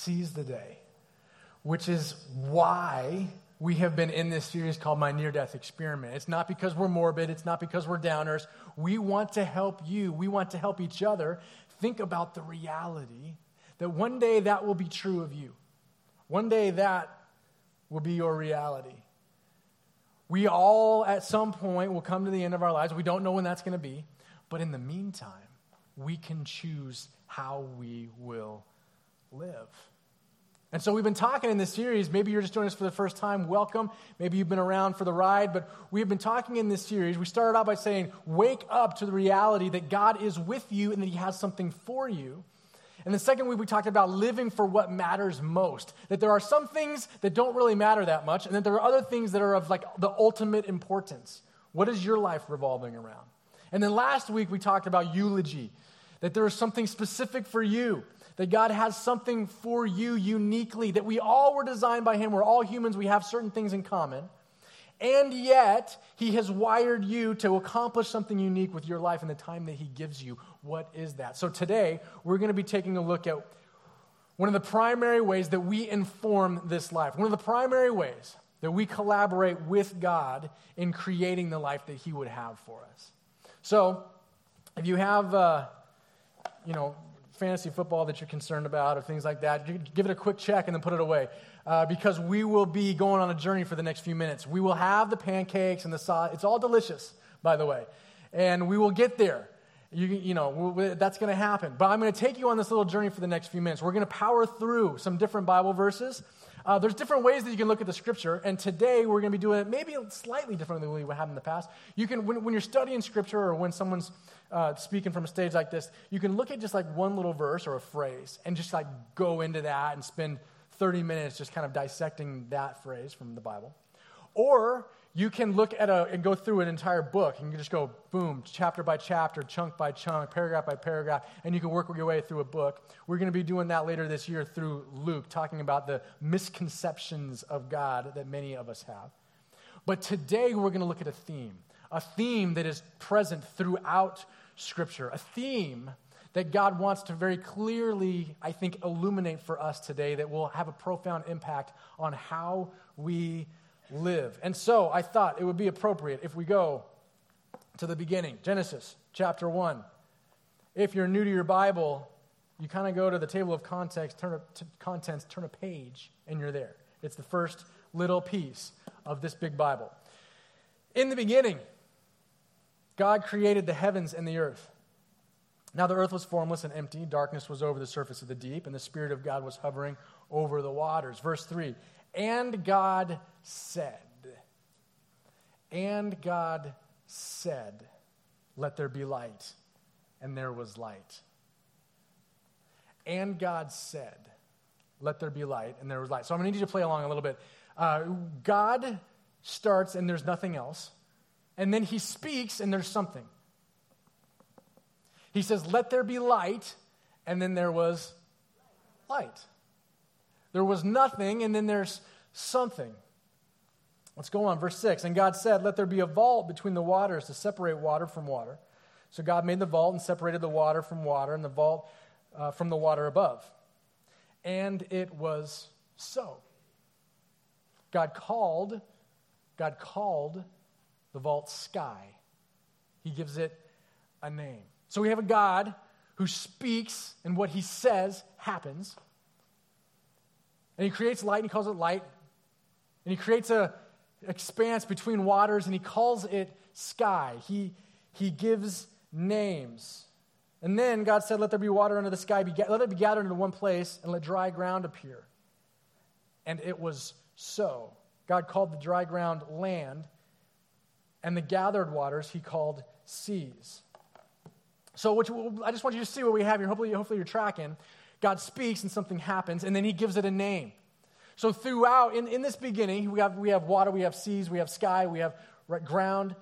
seize the day, which is why we have been in this series called My Near Death Experiment. It's not because we're morbid, it's not because we're downers. We want to help you, we want to help each other think about the reality that one day that will be true of you. One day that will be your reality. We all, at some point, will come to the end of our lives. We don't know when that's going to be. But in the meantime, we can choose how we will live. And so we've been talking in this series. Maybe you're just joining us for the first time. Welcome. Maybe you've been around for the ride, but we've been talking in this series. We started out by saying, Wake up to the reality that God is with you and that He has something for you. And the second week, we talked about living for what matters most. That there are some things that don't really matter that much, and that there are other things that are of like the ultimate importance. What is your life revolving around? And then last week, we talked about eulogy, that there is something specific for you that God has something for you uniquely, that we all were designed by Him. We're all humans, we have certain things in common. And yet, He has wired you to accomplish something unique with your life in the time that He gives you. What is that? So, today, we're going to be taking a look at one of the primary ways that we inform this life, one of the primary ways that we collaborate with God in creating the life that He would have for us. So, if you have, uh, you know, fantasy football that you're concerned about or things like that, give it a quick check and then put it away. Uh, because we will be going on a journey for the next few minutes. We will have the pancakes and the sauce. It's all delicious, by the way. And we will get there. You, you know, that's going to happen. But I'm going to take you on this little journey for the next few minutes. We're going to power through some different Bible verses. Uh, there's different ways that you can look at the scripture, and today we're going to be doing it maybe slightly differently than we have in the past. You can, when, when you're studying scripture or when someone's uh, speaking from a stage like this, you can look at just like one little verse or a phrase and just like go into that and spend 30 minutes just kind of dissecting that phrase from the Bible. Or you can look at a and go through an entire book. And you can just go boom chapter by chapter chunk by chunk paragraph by paragraph and you can work your way through a book. We're going to be doing that later this year through luke talking about the misconceptions of god that many of us have. But today we're going to look at a theme a theme that is present throughout scripture a theme that god wants to very clearly i think illuminate for us today that will have a profound impact on how we live. And so I thought it would be appropriate if we go to the beginning Genesis chapter 1. If you're new to your Bible, you kind of go to the table of context, turn a, contents, turn a page, and you're there. It's the first little piece of this big Bible. In the beginning, God created the heavens and the earth. Now the earth was formless and empty, darkness was over the surface of the deep, and the Spirit of God was hovering over the waters. Verse 3 And God said, and God said, Let there be light. And there was light. And God said, Let there be light. And there was light. So I'm going to need you to play along a little bit. Uh, God starts, and there's nothing else. And then he speaks, and there's something. He says, Let there be light. And then there was light. There was nothing, and then there's something. Let's go on, verse 6. And God said, Let there be a vault between the waters to separate water from water. So God made the vault and separated the water from water, and the vault uh, from the water above. And it was so. God called, God called the vault sky. He gives it a name. So we have a God who speaks, and what he says happens. And he creates light, and he calls it light. And he creates a, expanse between waters, and he calls it sky. He, he gives names. And then God said, Let there be water under the sky, be, let it be gathered into one place, and let dry ground appear. And it was so. God called the dry ground land, and the gathered waters he called seas. So, which, I just want you to see what we have here. Hopefully, hopefully, you're tracking. God speaks, and something happens, and then he gives it a name. So, throughout, in, in this beginning, we have, we have water, we have seas, we have sky, we have ground.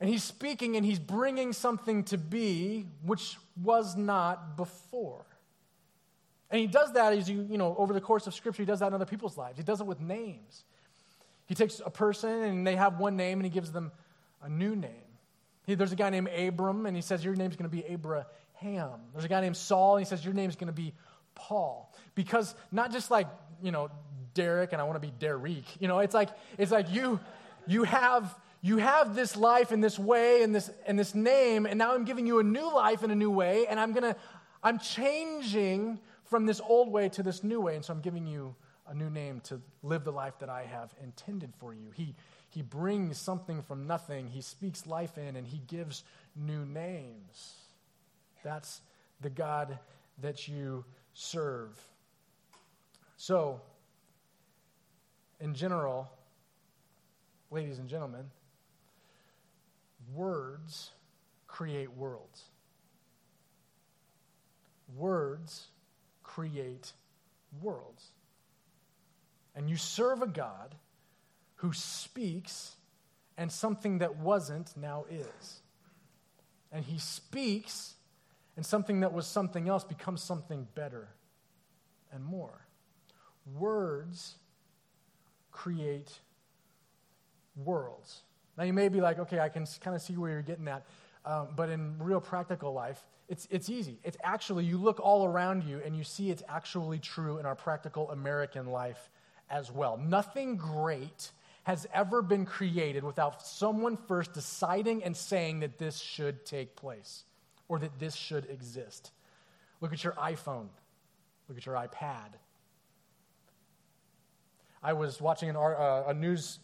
And he's speaking and he's bringing something to be which was not before. And he does that as you, you know, over the course of Scripture, he does that in other people's lives. He does it with names. He takes a person and they have one name and he gives them a new name. He, there's a guy named Abram and he says, Your name's going to be Abraham. There's a guy named Saul and he says, Your name's going to be Paul. because not just like, you know, Derek and I want to be Derek. You know, it's like it's like you you have you have this life in this way and this and this name and now I'm giving you a new life in a new way and I'm to I'm changing from this old way to this new way and so I'm giving you a new name to live the life that I have intended for you. He he brings something from nothing. He speaks life in and he gives new names. That's the God that you serve. So, in general, ladies and gentlemen, words create worlds. Words create worlds. And you serve a God who speaks, and something that wasn't now is. And he speaks, and something that was something else becomes something better and more. Words create worlds. Now, you may be like, okay, I can kind of see where you're getting at. Um, but in real practical life, it's, it's easy. It's actually, you look all around you and you see it's actually true in our practical American life as well. Nothing great has ever been created without someone first deciding and saying that this should take place or that this should exist. Look at your iPhone, look at your iPad. I was watching an, uh, a news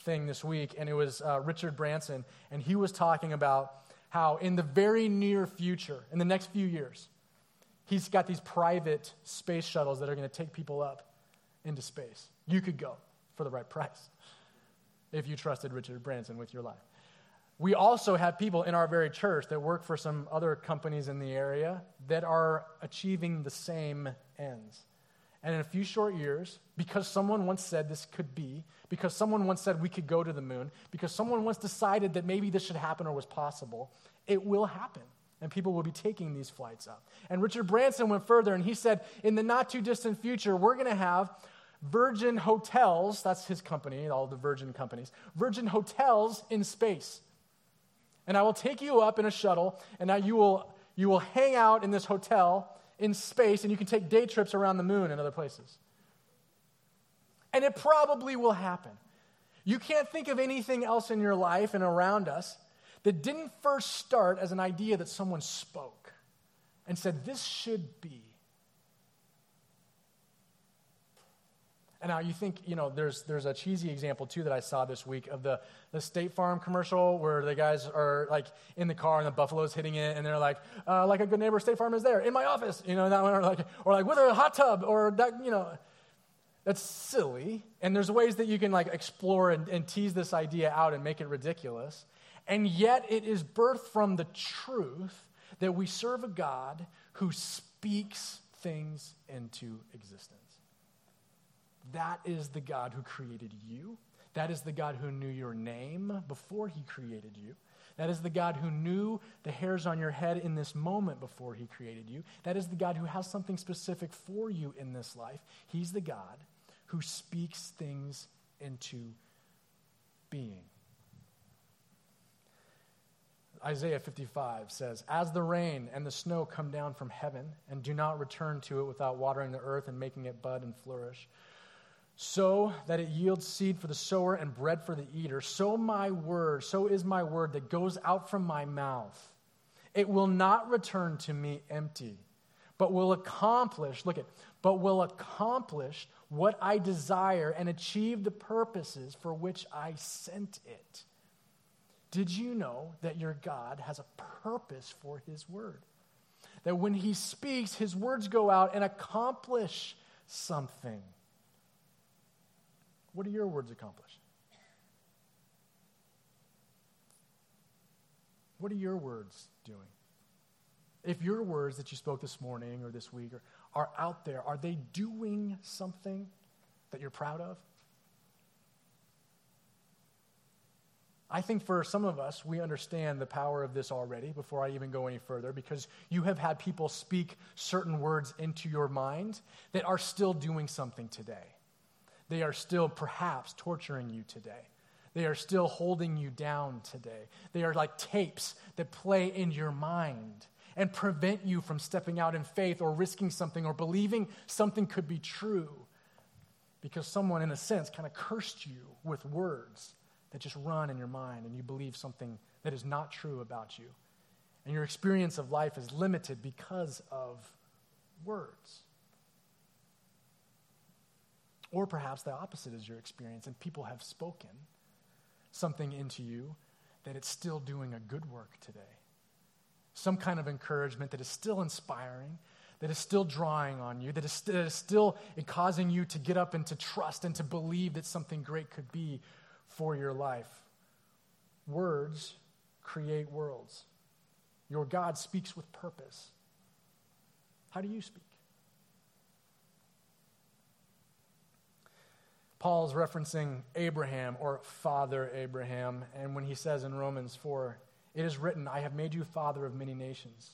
thing this week, and it was uh, Richard Branson, and he was talking about how in the very near future, in the next few years, he's got these private space shuttles that are going to take people up into space. You could go for the right price if you trusted Richard Branson with your life. We also have people in our very church that work for some other companies in the area that are achieving the same ends. And in a few short years, because someone once said this could be, because someone once said we could go to the moon, because someone once decided that maybe this should happen or was possible, it will happen. And people will be taking these flights up. And Richard Branson went further and he said, in the not too distant future, we're going to have Virgin Hotels, that's his company, all the Virgin companies, Virgin Hotels in space. And I will take you up in a shuttle, and now you will, you will hang out in this hotel in space, and you can take day trips around the moon and other places. And it probably will happen. You can't think of anything else in your life and around us that didn't first start as an idea that someone spoke and said, This should be. And now you think, you know, there's, there's a cheesy example too that I saw this week of the, the State Farm commercial where the guys are like in the car and the buffalo's hitting it and they're like, uh, like a good neighbor, State Farm is there in my office, you know, that one, or like, or like with a hot tub or that, you know, that's silly. And there's ways that you can like explore and, and tease this idea out and make it ridiculous. And yet it is birthed from the truth that we serve a God who speaks things into existence. That is the God who created you. That is the God who knew your name before he created you. That is the God who knew the hairs on your head in this moment before he created you. That is the God who has something specific for you in this life. He's the God who speaks things into being. Isaiah 55 says, As the rain and the snow come down from heaven and do not return to it without watering the earth and making it bud and flourish, so that it yields seed for the sower and bread for the eater, so my word, so is my word that goes out from my mouth. It will not return to me empty, but will accomplish, look at, but will accomplish what I desire and achieve the purposes for which I sent it. Did you know that your God has a purpose for his word? That when he speaks, his words go out and accomplish something. What do your words accomplish? What are your words doing? If your words that you spoke this morning or this week are, are out there, are they doing something that you're proud of? I think for some of us, we understand the power of this already before I even go any further because you have had people speak certain words into your mind that are still doing something today. They are still perhaps torturing you today. They are still holding you down today. They are like tapes that play in your mind. and prevent you from stepping out in faith or risking something or believing something could be true because someone, in a sense, kind of cursed you with words that just run in your mind and you believe something that is not true about you. And your experience of life is limited because of words. Or perhaps the opposite is your experience, and people have spoken something into you that it's still doing a good work today. Some kind of encouragement that is still inspiring, that is still drawing on you, that is, that is still causing you to get up and to trust and to believe that something great could be for your life. Words create worlds. Your God speaks with purpose. How do you speak? Paul's referencing Abraham or Father Abraham, and when he says in Romans 4, it is written, I have made you father of many nations.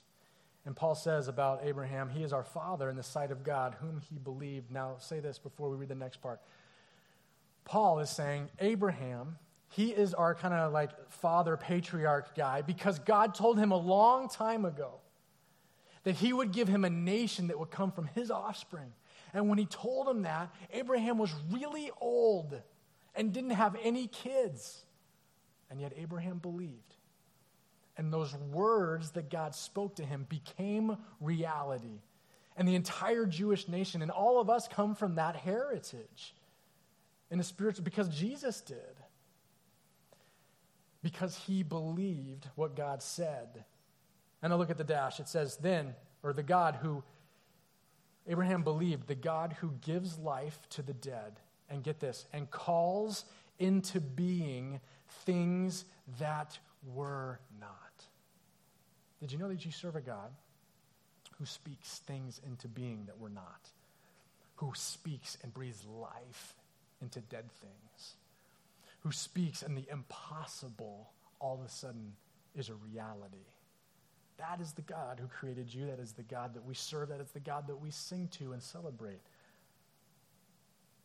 And Paul says about Abraham, he is our father in the sight of God, whom he believed. Now, say this before we read the next part. Paul is saying, Abraham, he is our kind of like father patriarch guy because God told him a long time ago that he would give him a nation that would come from his offspring. And when he told him that, Abraham was really old and didn't have any kids. And yet Abraham believed. And those words that God spoke to him became reality. And the entire Jewish nation and all of us come from that heritage in a spiritual, because Jesus did. Because he believed what God said. And I look at the dash. It says, then, or the God who Abraham believed the God who gives life to the dead, and get this, and calls into being things that were not. Did you know that you serve a God who speaks things into being that were not? Who speaks and breathes life into dead things? Who speaks and the impossible all of a sudden is a reality? That is the God who created you. That is the God that we serve. That is the God that we sing to and celebrate.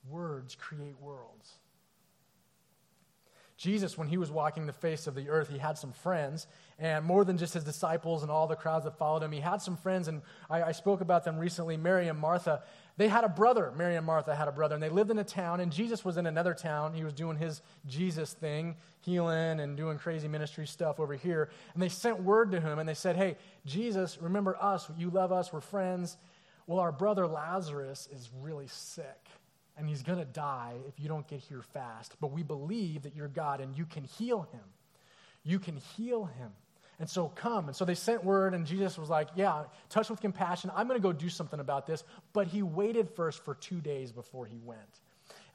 Words create worlds. Jesus, when he was walking the face of the earth, he had some friends, and more than just his disciples and all the crowds that followed him, he had some friends, and I, I, spoke about them recently Mary and Martha. They had a brother. Mary and Martha had a brother, and they lived in a town, and Jesus was in another town. He was doing his Jesus thing, healing and doing crazy ministry stuff over here. And they sent word to him, and they said, Hey, Jesus, remember us. You love us. We're friends. Well, our brother Lazarus is really sick and he's going to die if you don't get here fast. But we believe that you're God and you can heal him. You can heal him. And so come. And so they sent word, and Jesus was like, Yeah, touch with compassion. I'm going to go do something about this. But he waited first for two days before he went.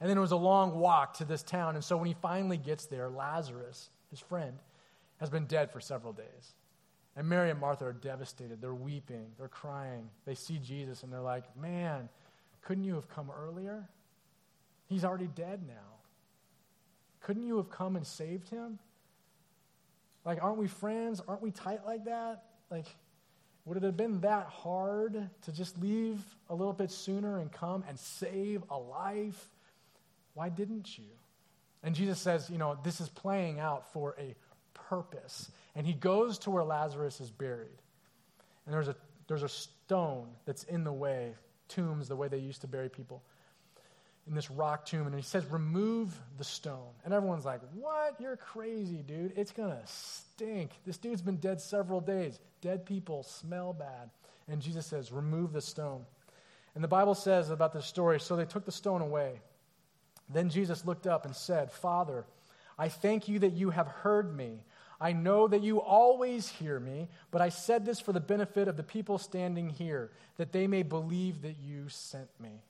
And then it was a long walk to this town. And so when he finally gets there, Lazarus, his friend, has been dead for several days. And Mary and Martha are devastated. They're weeping, they're crying. They see Jesus, and they're like, Man, couldn't you have come earlier? He's already dead now. Couldn't you have come and saved him? Like, aren't we friends? Aren't we tight like that? Like, would it have been that hard to just leave a little bit sooner and come and save a life? Why didn't you? And Jesus says, you know, this is playing out for a purpose. And he goes to where Lazarus is buried. And there's a, there's a stone that's in the way, tombs, the way they used to bury people in this rock tomb and he says, Remove the stone. And everyone's like, What? You're crazy, dude. It's going to stink. This dude's been dead several days. Dead people smell bad. And Jesus says, Remove the stone. And the Bible says about this story so they took the stone away. Then Jesus looked up and said, Father, I thank you that you have heard me. I know that you always hear me, but I said this for the benefit of the people standing here, that they may believe that you sent me.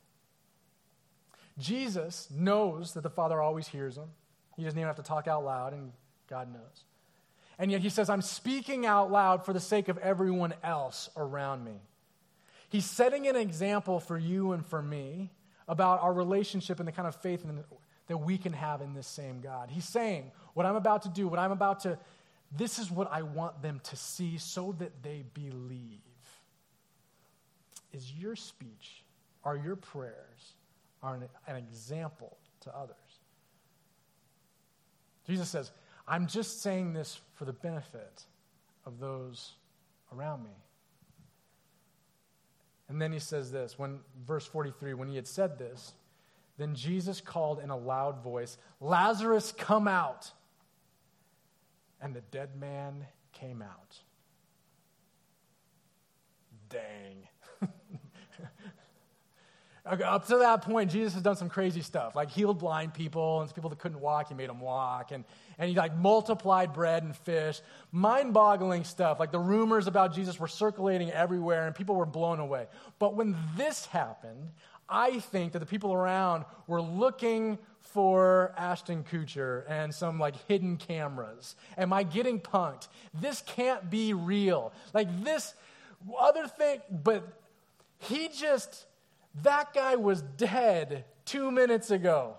Jesus knows that the Father always hears him. He doesn't even have to talk out loud, and God knows. And yet he says, I'm speaking out loud for the sake of everyone else around me. He's setting an example for you and for me about our relationship and the kind of faith that we can have in this same God. He's saying, What I'm about to do, what I'm about to, this is what I want them to see so that they believe. Is your speech, are your prayers, are an, an example to others. Jesus says, I'm just saying this for the benefit of those around me. And then he says this, when verse 43, when he had said this, then Jesus called in a loud voice, Lazarus, come out. And the dead man came out. Dang. Up to that point, Jesus has done some crazy stuff, like healed blind people and people that couldn't walk, he made them walk. And, and he like multiplied bread and fish. Mind boggling stuff. Like the rumors about Jesus were circulating everywhere and people were blown away. But when this happened, I think that the people around were looking for Ashton Kutcher and some like hidden cameras. Am I getting punked? This can't be real. Like this other thing, but he just that guy was dead two minutes ago.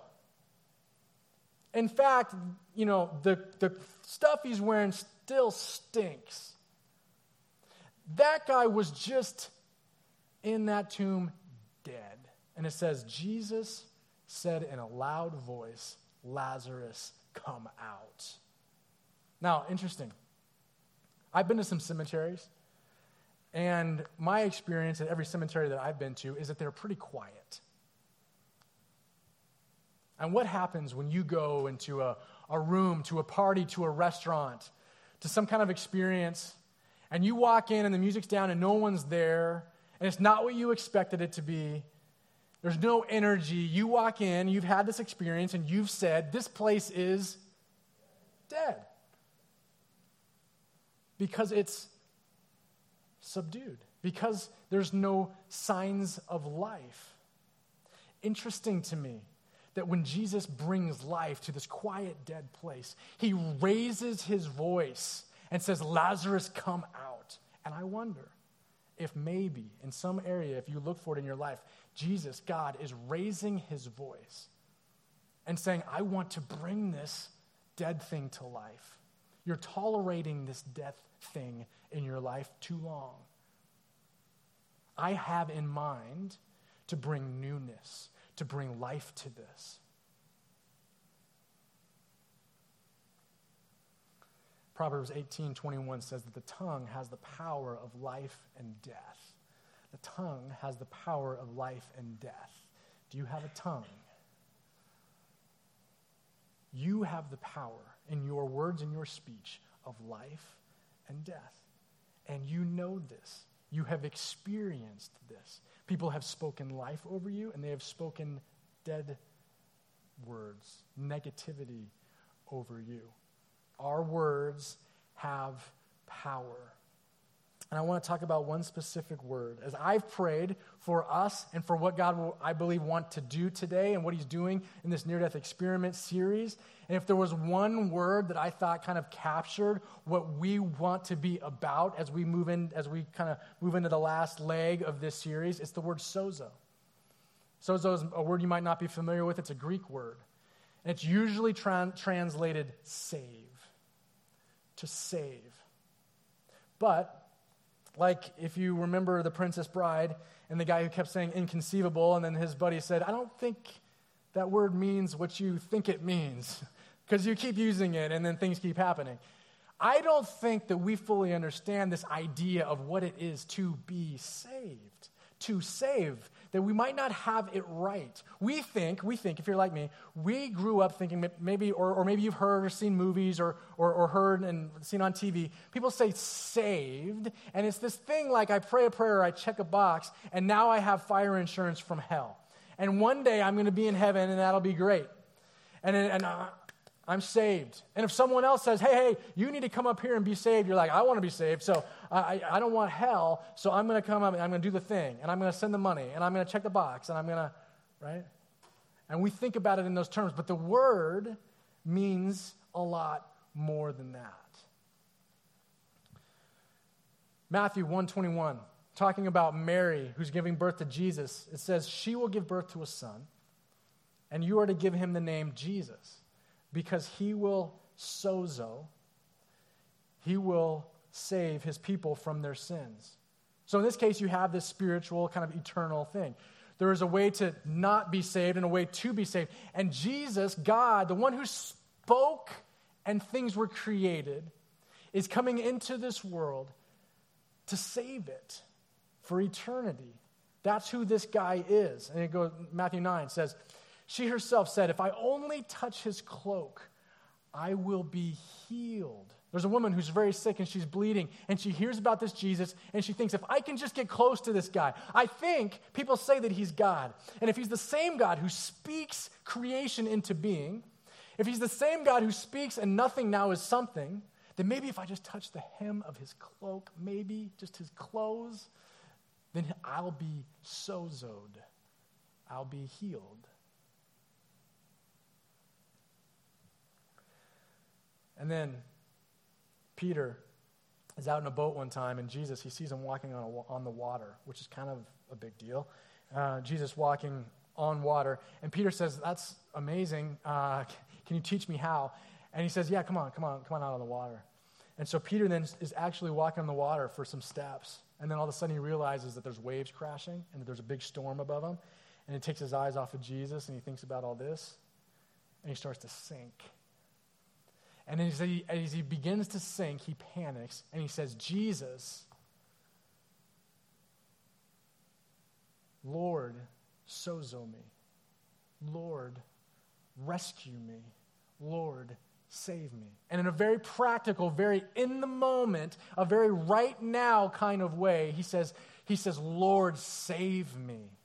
In fact, you know, the, the stuff he's wearing still stinks. That guy was just in that tomb dead. And it says, Jesus said in a loud voice, Lazarus, come out. Now, interesting. I've been to some cemeteries. And my experience at every cemetery that I've been to is that they're pretty quiet. And what happens when you go into a, a room, to a party, to a restaurant, to some kind of experience, and you walk in and the music's down and no one's there, and it's not what you expected it to be? There's no energy. You walk in, you've had this experience, and you've said, This place is dead. Because it's subdued because there's no signs of life. Interesting to me that when Jesus brings life to this quiet, dead place, he raises his voice and says, Lazarus, come out. And I wonder if maybe in some area, if you look for it in your life, Jesus, God, is raising his voice and saying, I want to bring this dead thing to life. You're tolerating this death thing in your life too long. I have in mind to bring newness, to bring life to this. Proverbs 18:21 says that the tongue has the power of life and death. The tongue has the power of life and death. Do you have a tongue? You have the power in your words and your speech of life and death. And you know this. You have experienced this. People have spoken life over you, and they have spoken dead words, negativity over you. Our words have power. And I want to talk about one specific word. As I've prayed for us and for what God will, I believe, want to do today and what He's doing in this near death experiment series, and if there was one word that I thought kind of captured what we want to be about as we move in, as we kind of move into the last leg of this series, it's the word sozo. Sozo is a word you might not be familiar with, it's a Greek word. And it's usually tra- translated save. To save. But like if you remember The Princess Bride and the guy who kept saying inconceivable, and then his buddy said, I don't think that word means what you think it means because you keep using it and then things keep happening. I don't think that we fully understand this idea of what it is to be saved. To save, that we might not have it right. We think, we think, if you're like me, we grew up thinking maybe, or, or maybe you've heard or seen movies or, or, or heard and seen on TV, people say saved, and it's this thing like I pray a prayer, I check a box, and now I have fire insurance from hell. And one day I'm going to be in heaven, and that'll be great. And, and uh, I'm saved. And if someone else says, hey, hey, you need to come up here and be saved, you're like, I want to be saved, so I, I don't want hell, so I'm going to come up and I'm going to do the thing, and I'm going to send the money, and I'm going to check the box, and I'm going to, right? And we think about it in those terms, but the word means a lot more than that. Matthew 121, talking about Mary who's giving birth to Jesus, it says, She will give birth to a son, and you are to give him the name Jesus because he will sozo, he will save his people from their sins. So in this case, you have this spiritual, kind of eternal thing. There is a way to not be saved and a way to be saved. And Jesus, God, the one who spoke and things were created, is coming into this world to save it for eternity. That's who this guy is. And it goes, Matthew 9 says, She herself said, If I only touch his cloak, I will be healed. There's a woman who's very sick and she's bleeding, and she hears about this Jesus, and she thinks, if I can just get close to this guy, I think people say that he's God. And if he's the same God who speaks creation into being, if he's the same God who speaks and nothing now is something, then maybe if I just touch the hem of his cloak, maybe just his clothes, then I'll be sozoed. I'll be healed. And then Peter is out in a boat one time, and Jesus, he sees him walking on, a, on the water, which is kind of a big deal. Uh, Jesus walking on water. And Peter says, That's amazing. Uh, can you teach me how? And he says, Yeah, come on, come on, come on out on the water. And so Peter then is actually walking on the water for some steps. And then all of a sudden he realizes that there's waves crashing and that there's a big storm above him. And he takes his eyes off of Jesus and he thinks about all this. And he starts to sink. And as he, as he begins to sink, he panics and he says, Jesus, Lord, sozo me. Lord, rescue me. Lord, save me. And in a very practical, very in the moment, a very right now kind of way, he says, he says, Lord, save me.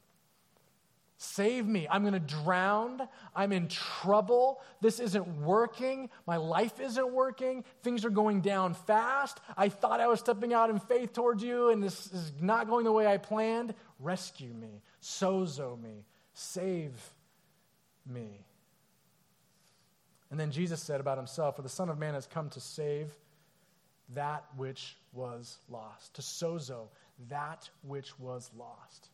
Save me. I'm going to drown. I'm in trouble. This isn't working. My life isn't working. Things are going down fast. I thought I was stepping out in faith towards you, and this is not going the way I planned. Rescue me. Sozo me. Save me. And then Jesus said about himself, For the Son of Man has come to save that which was lost, to sozo that which was lost.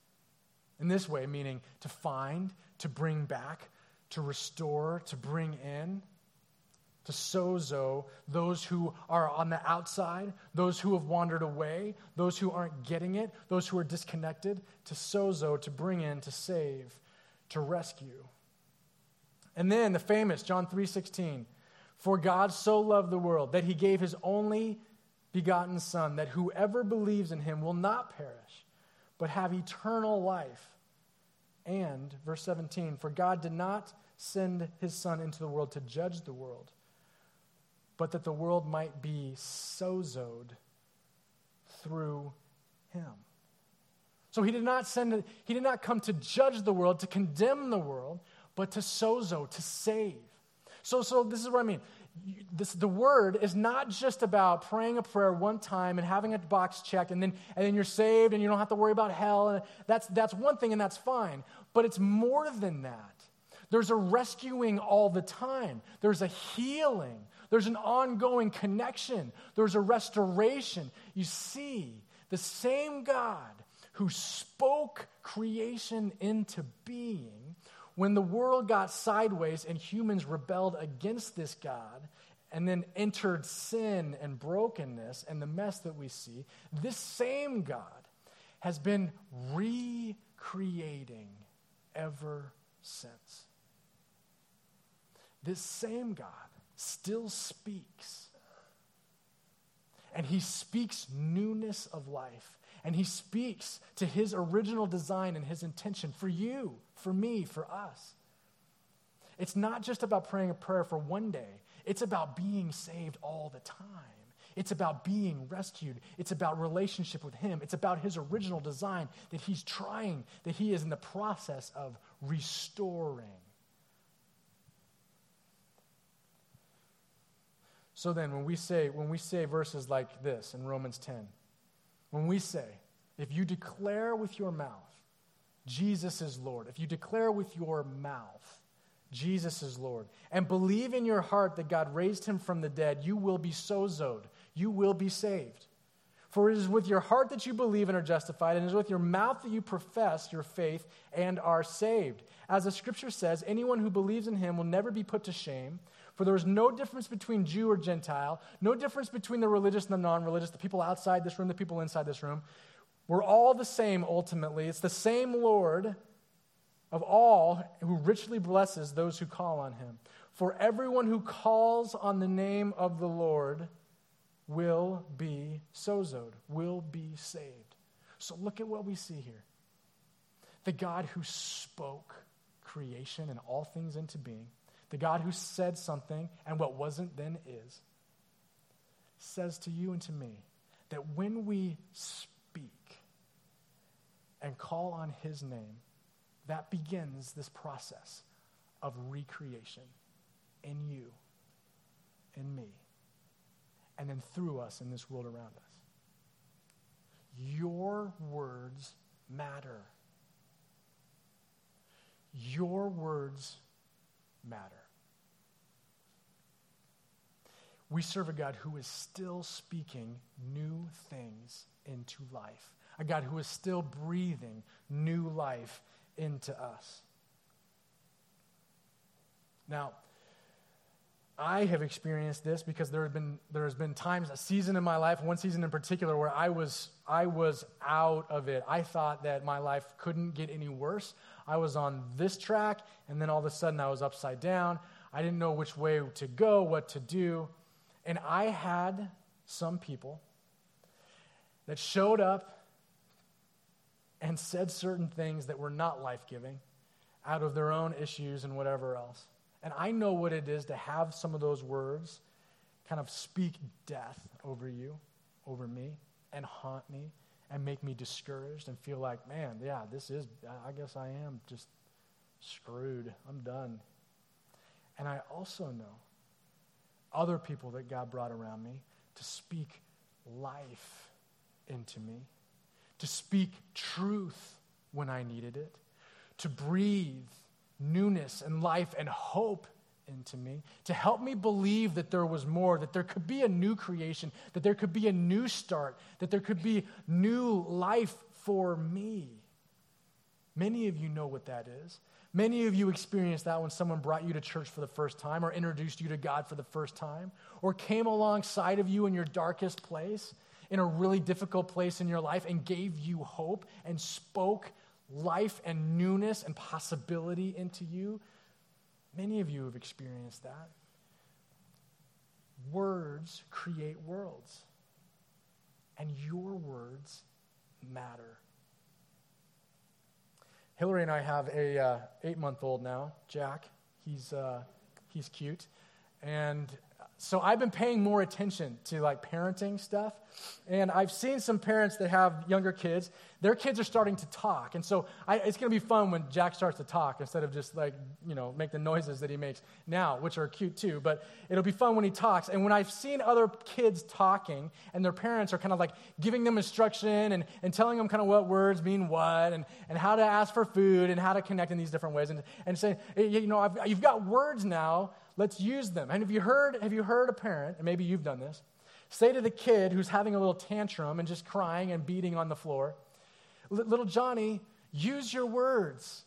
In this way, meaning to find, to bring back, to restore, to bring in, to sozo those who are on the outside, those who have wandered away, those who aren't getting it, those who are disconnected, to sozo, to bring in, to save, to rescue. And then the famous John 3:16, for God so loved the world that he gave his only begotten son that whoever believes in him will not perish but have eternal life. And, verse 17, for God did not send his Son into the world to judge the world, but that the world might be sozoed through him. So he did not send, he did not come to judge the world, to condemn the world, but to sozo, to save. So, so this is what I mean this, the word is not just about praying a prayer one time and having a box checked and then, and then you're saved and you don't have to worry about hell. And that's, that's one thing and that's fine. But it's more than that. There's a rescuing all the time, there's a healing, there's an ongoing connection, there's a restoration. You see, the same God who spoke creation into being when the world got sideways and humans rebelled against this God and then entered sin and brokenness and the mess that we see, this same God has been recreating ever since. This same God still speaks. And he speaks newness of life. And he speaks to his original design and his intention for you, for me, for us. It's not just about praying a prayer for one day, it's about being saved all the time. It's about being rescued. It's about relationship with Him. It's about His original design that He's trying, that He is in the process of restoring. So then, when we say, when we say verses like this in Romans 10, when we say, if you declare with your mouth, Jesus is Lord, if you declare with your mouth, Jesus is Lord, and believe in your heart that God raised him from the dead, you will be sozoed. You will be saved. For it is with your heart that you believe and are justified, and it is with your mouth that you profess your faith and are saved. As the scripture says, anyone who believes in him will never be put to shame. For there is no difference between Jew or Gentile, no difference between the religious and the non religious, the people outside this room, the people inside this room. We're all the same ultimately. It's the same Lord of all who richly blesses those who call on him. For everyone who calls on the name of the Lord will be sozoed, will be saved. So look at what we see here. the God who spoke creation and all things into being, the God who said something and what wasn't then is, says to you and to me that when we speak and call on his name, that begins this process of recreation in you, in me, and then through us in this world around us. Your words matter. Your words matter. We serve a God who is still speaking new things into life, a God who is still breathing new life into us. Now, I have experienced this because there have been there has been times, a season in my life, one season in particular, where I was I was out of it. I thought that my life couldn't get any worse. I was on this track, and then all of a sudden I was upside down. I didn't know which way to go, what to do, and I had some people that showed up and said certain things that were not life giving out of their own issues and whatever else. And I know what it is to have some of those words kind of speak death over you, over me, and haunt me and make me discouraged and feel like, man, yeah, this is, I guess I am just screwed. I'm done. And I also know other people that God brought around me to speak life into me, to speak truth when I needed it, to breathe newness and life and hope into me, to help me believe that there was more, that there could be a new creation, that there could be a new start, that there could be new life for me. Many of you know what that is. Many of you experienced that when someone brought you to church for the first time, or introduced you to God for the first time, or came alongside of you in your darkest place, in a really difficult place in your life, and gave you hope and spoke life and newness and possibility into you. Many of you have experienced that. Words create worlds, and your words matter. Hillary and I have a uh, eight month old now, Jack. He's uh, he's cute, and so I've been paying more attention to like parenting stuff. And I've seen some parents that have younger kids, their kids are starting to talk. And so I, it's going to be fun when Jack starts to talk instead of just like, you know, make the noises that he makes now, which are cute too. But it'll be fun when he talks. And when I've seen other kids talking and their parents are kind of like giving them instruction and, and telling them kind of what words mean what and, and how to ask for food and how to connect in these different ways and, and saying, you know, I've, you've got words now Let's use them. And have you heard, have you heard a parent, and maybe you've done this, say to the kid who's having a little tantrum and just crying and beating on the floor, little Johnny, use your words.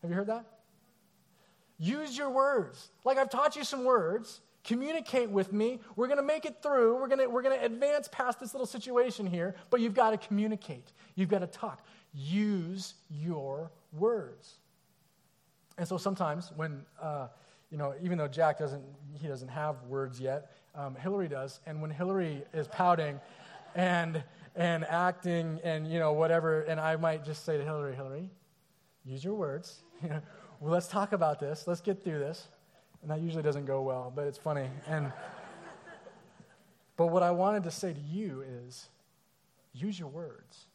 Have you heard that? Use your words. Like I've taught you some words. Communicate with me. We're going to make it through. We're going we're to advance past this little situation here, but you've got to communicate. You've got to talk. Use your words. And so sometimes when uh, you know, even though Jack doesn't, he doesn't have words yet, um, Hillary does. And when Hillary is pouting and, and acting and, you know, whatever, and I might just say to Hillary, Hillary, use your words. well, let's talk about this. Let's get through this. And that usually doesn't go well, but it's funny. And, but what I wanted to say to you is use your words.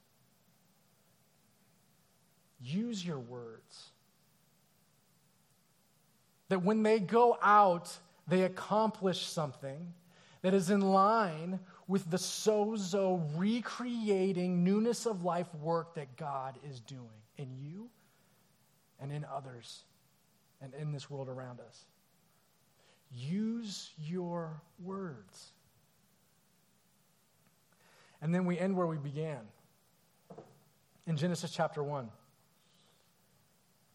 Use your words that when they go out, they accomplish something that is in line with the sozo recreating newness of life work that God is doing in you and in others and in this world around us. Use your words. And then we end where we began in Genesis chapter 1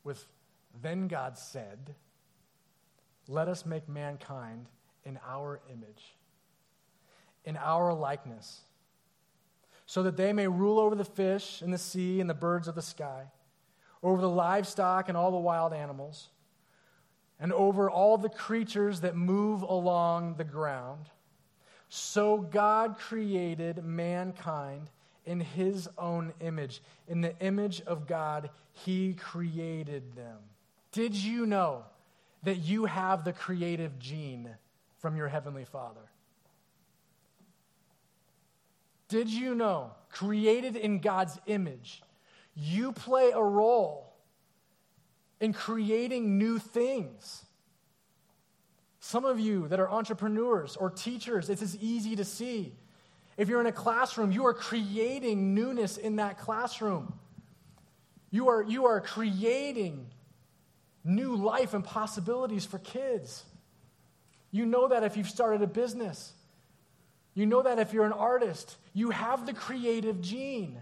with then God said, let us make mankind in our image, in our likeness, so that they may rule over the fish in the sea and the birds of the sky, over the livestock and all the wild animals, and over all the creatures that move along the ground. So God created mankind in his own image. In the image of God, he created them. Did you know that you have the creative gene from your heavenly Father? Did you know, created in God's image, you play a role in creating new things? Some of you that are entrepreneurs or teachers, it's as easy to see. If you're in a classroom, you are creating newness in that classroom. You are, you are creating new life and possibilities for kids. You know that if you've started a business. You know that if you're an artist. You have the creative gene.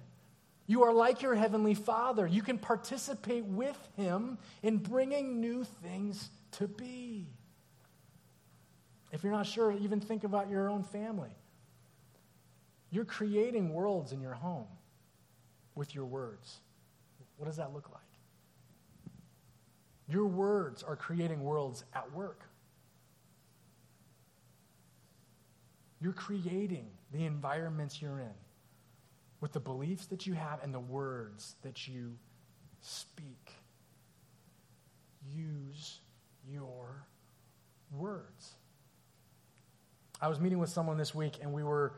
You are like your heavenly Father. You can participate with Him in bringing new things to be. If you're not sure, even think about your own family. You're creating worlds in your home with your words. What does that look like? Your words are creating worlds at work. You're creating the environments you're in with the beliefs that you have and the words that you speak. Use your words. I was meeting with someone this week, and we were,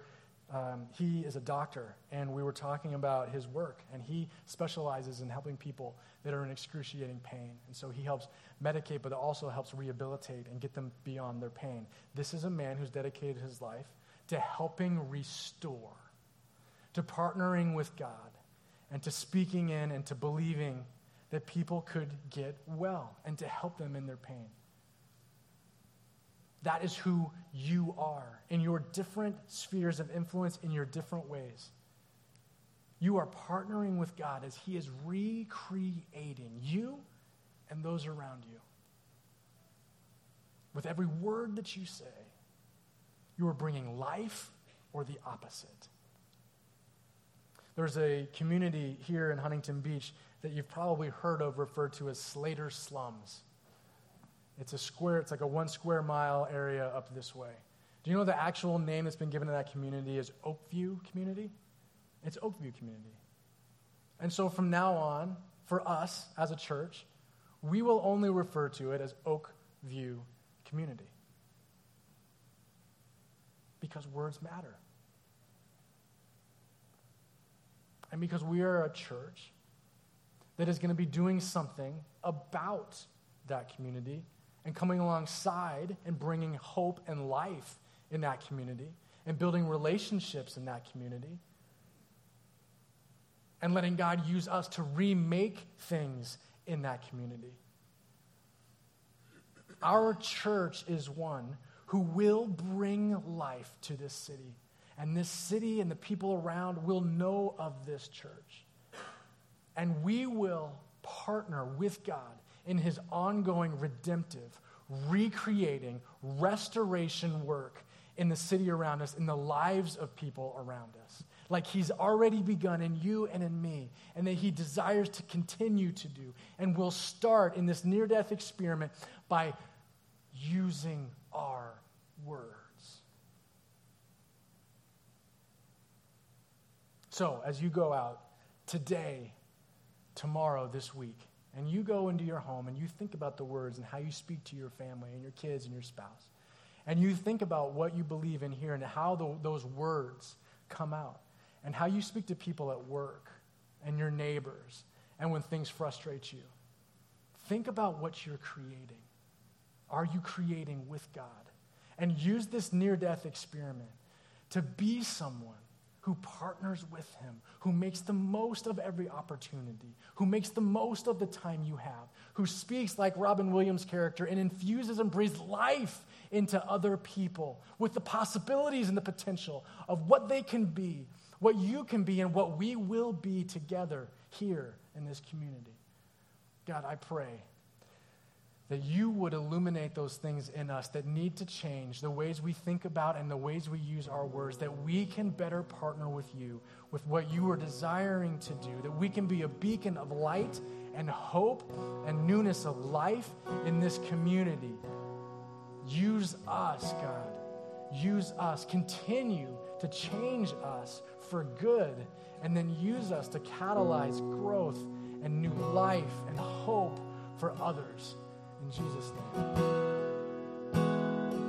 um, he is a doctor, and we were talking about his work, and he specializes in helping people that are in excruciating pain. And so he helps medicate, but also helps rehabilitate and get them beyond their pain. This is a man who's dedicated his life to helping restore, to partnering with God, and to speaking in and to believing that people could get well and to help them in their pain. That is who you are in your different spheres of influence, in your different ways. You are partnering with God as He is recreating you and those around you. With every word that you say, you are bringing life or the opposite. There's a community here in Huntington Beach that you've probably heard of referred to as Slater Slums. It's a square, it's like a one square mile area up this way. Do you know the actual name that's been given to that community is Oakview Community? It's Oakview Community. And so from now on, for us as a church, we will only refer to it as Oakview Community. Because words matter. And because we are a church that is going to be doing something about that community and coming alongside and bringing hope and life in that community and building relationships in that community and letting God use us to remake things in that community. Our church is one who will bring life to this city. And this city and the people around will know of this church. And we will partner with God in his ongoing redemptive, recreating, restoration work in the city around us, in the lives of people around us. Like he's already begun in you and in me, and that he desires to continue to do. And will start in this near death experiment by using our words. So, as you go out today, tomorrow, this week, and you go into your home and you think about the words and how you speak to your family and your kids and your spouse, and you think about what you believe in here and how the, those words come out, and how you speak to people at work and your neighbors and when things frustrate you, think about what you're creating. Are you creating with God? And use this near death experiment to be someone who partners with him, who makes the most of every opportunity, who makes the most of the time you have, who speaks like Robin Williams' character and infuses and breathes life into other people with the possibilities and the potential of what they can be, what you can be, and what we will be together here in this community. God, I pray that you would illuminate those things in us that need to change, the ways we think about and the ways we use our words, that we can better partner with you with what you are desiring to do, that we can be a beacon of light and hope and newness of life in this community. Use us, God, use us, continue to change us for good, and then use us to catalyze growth and new life and hope for others. In Jesus' name.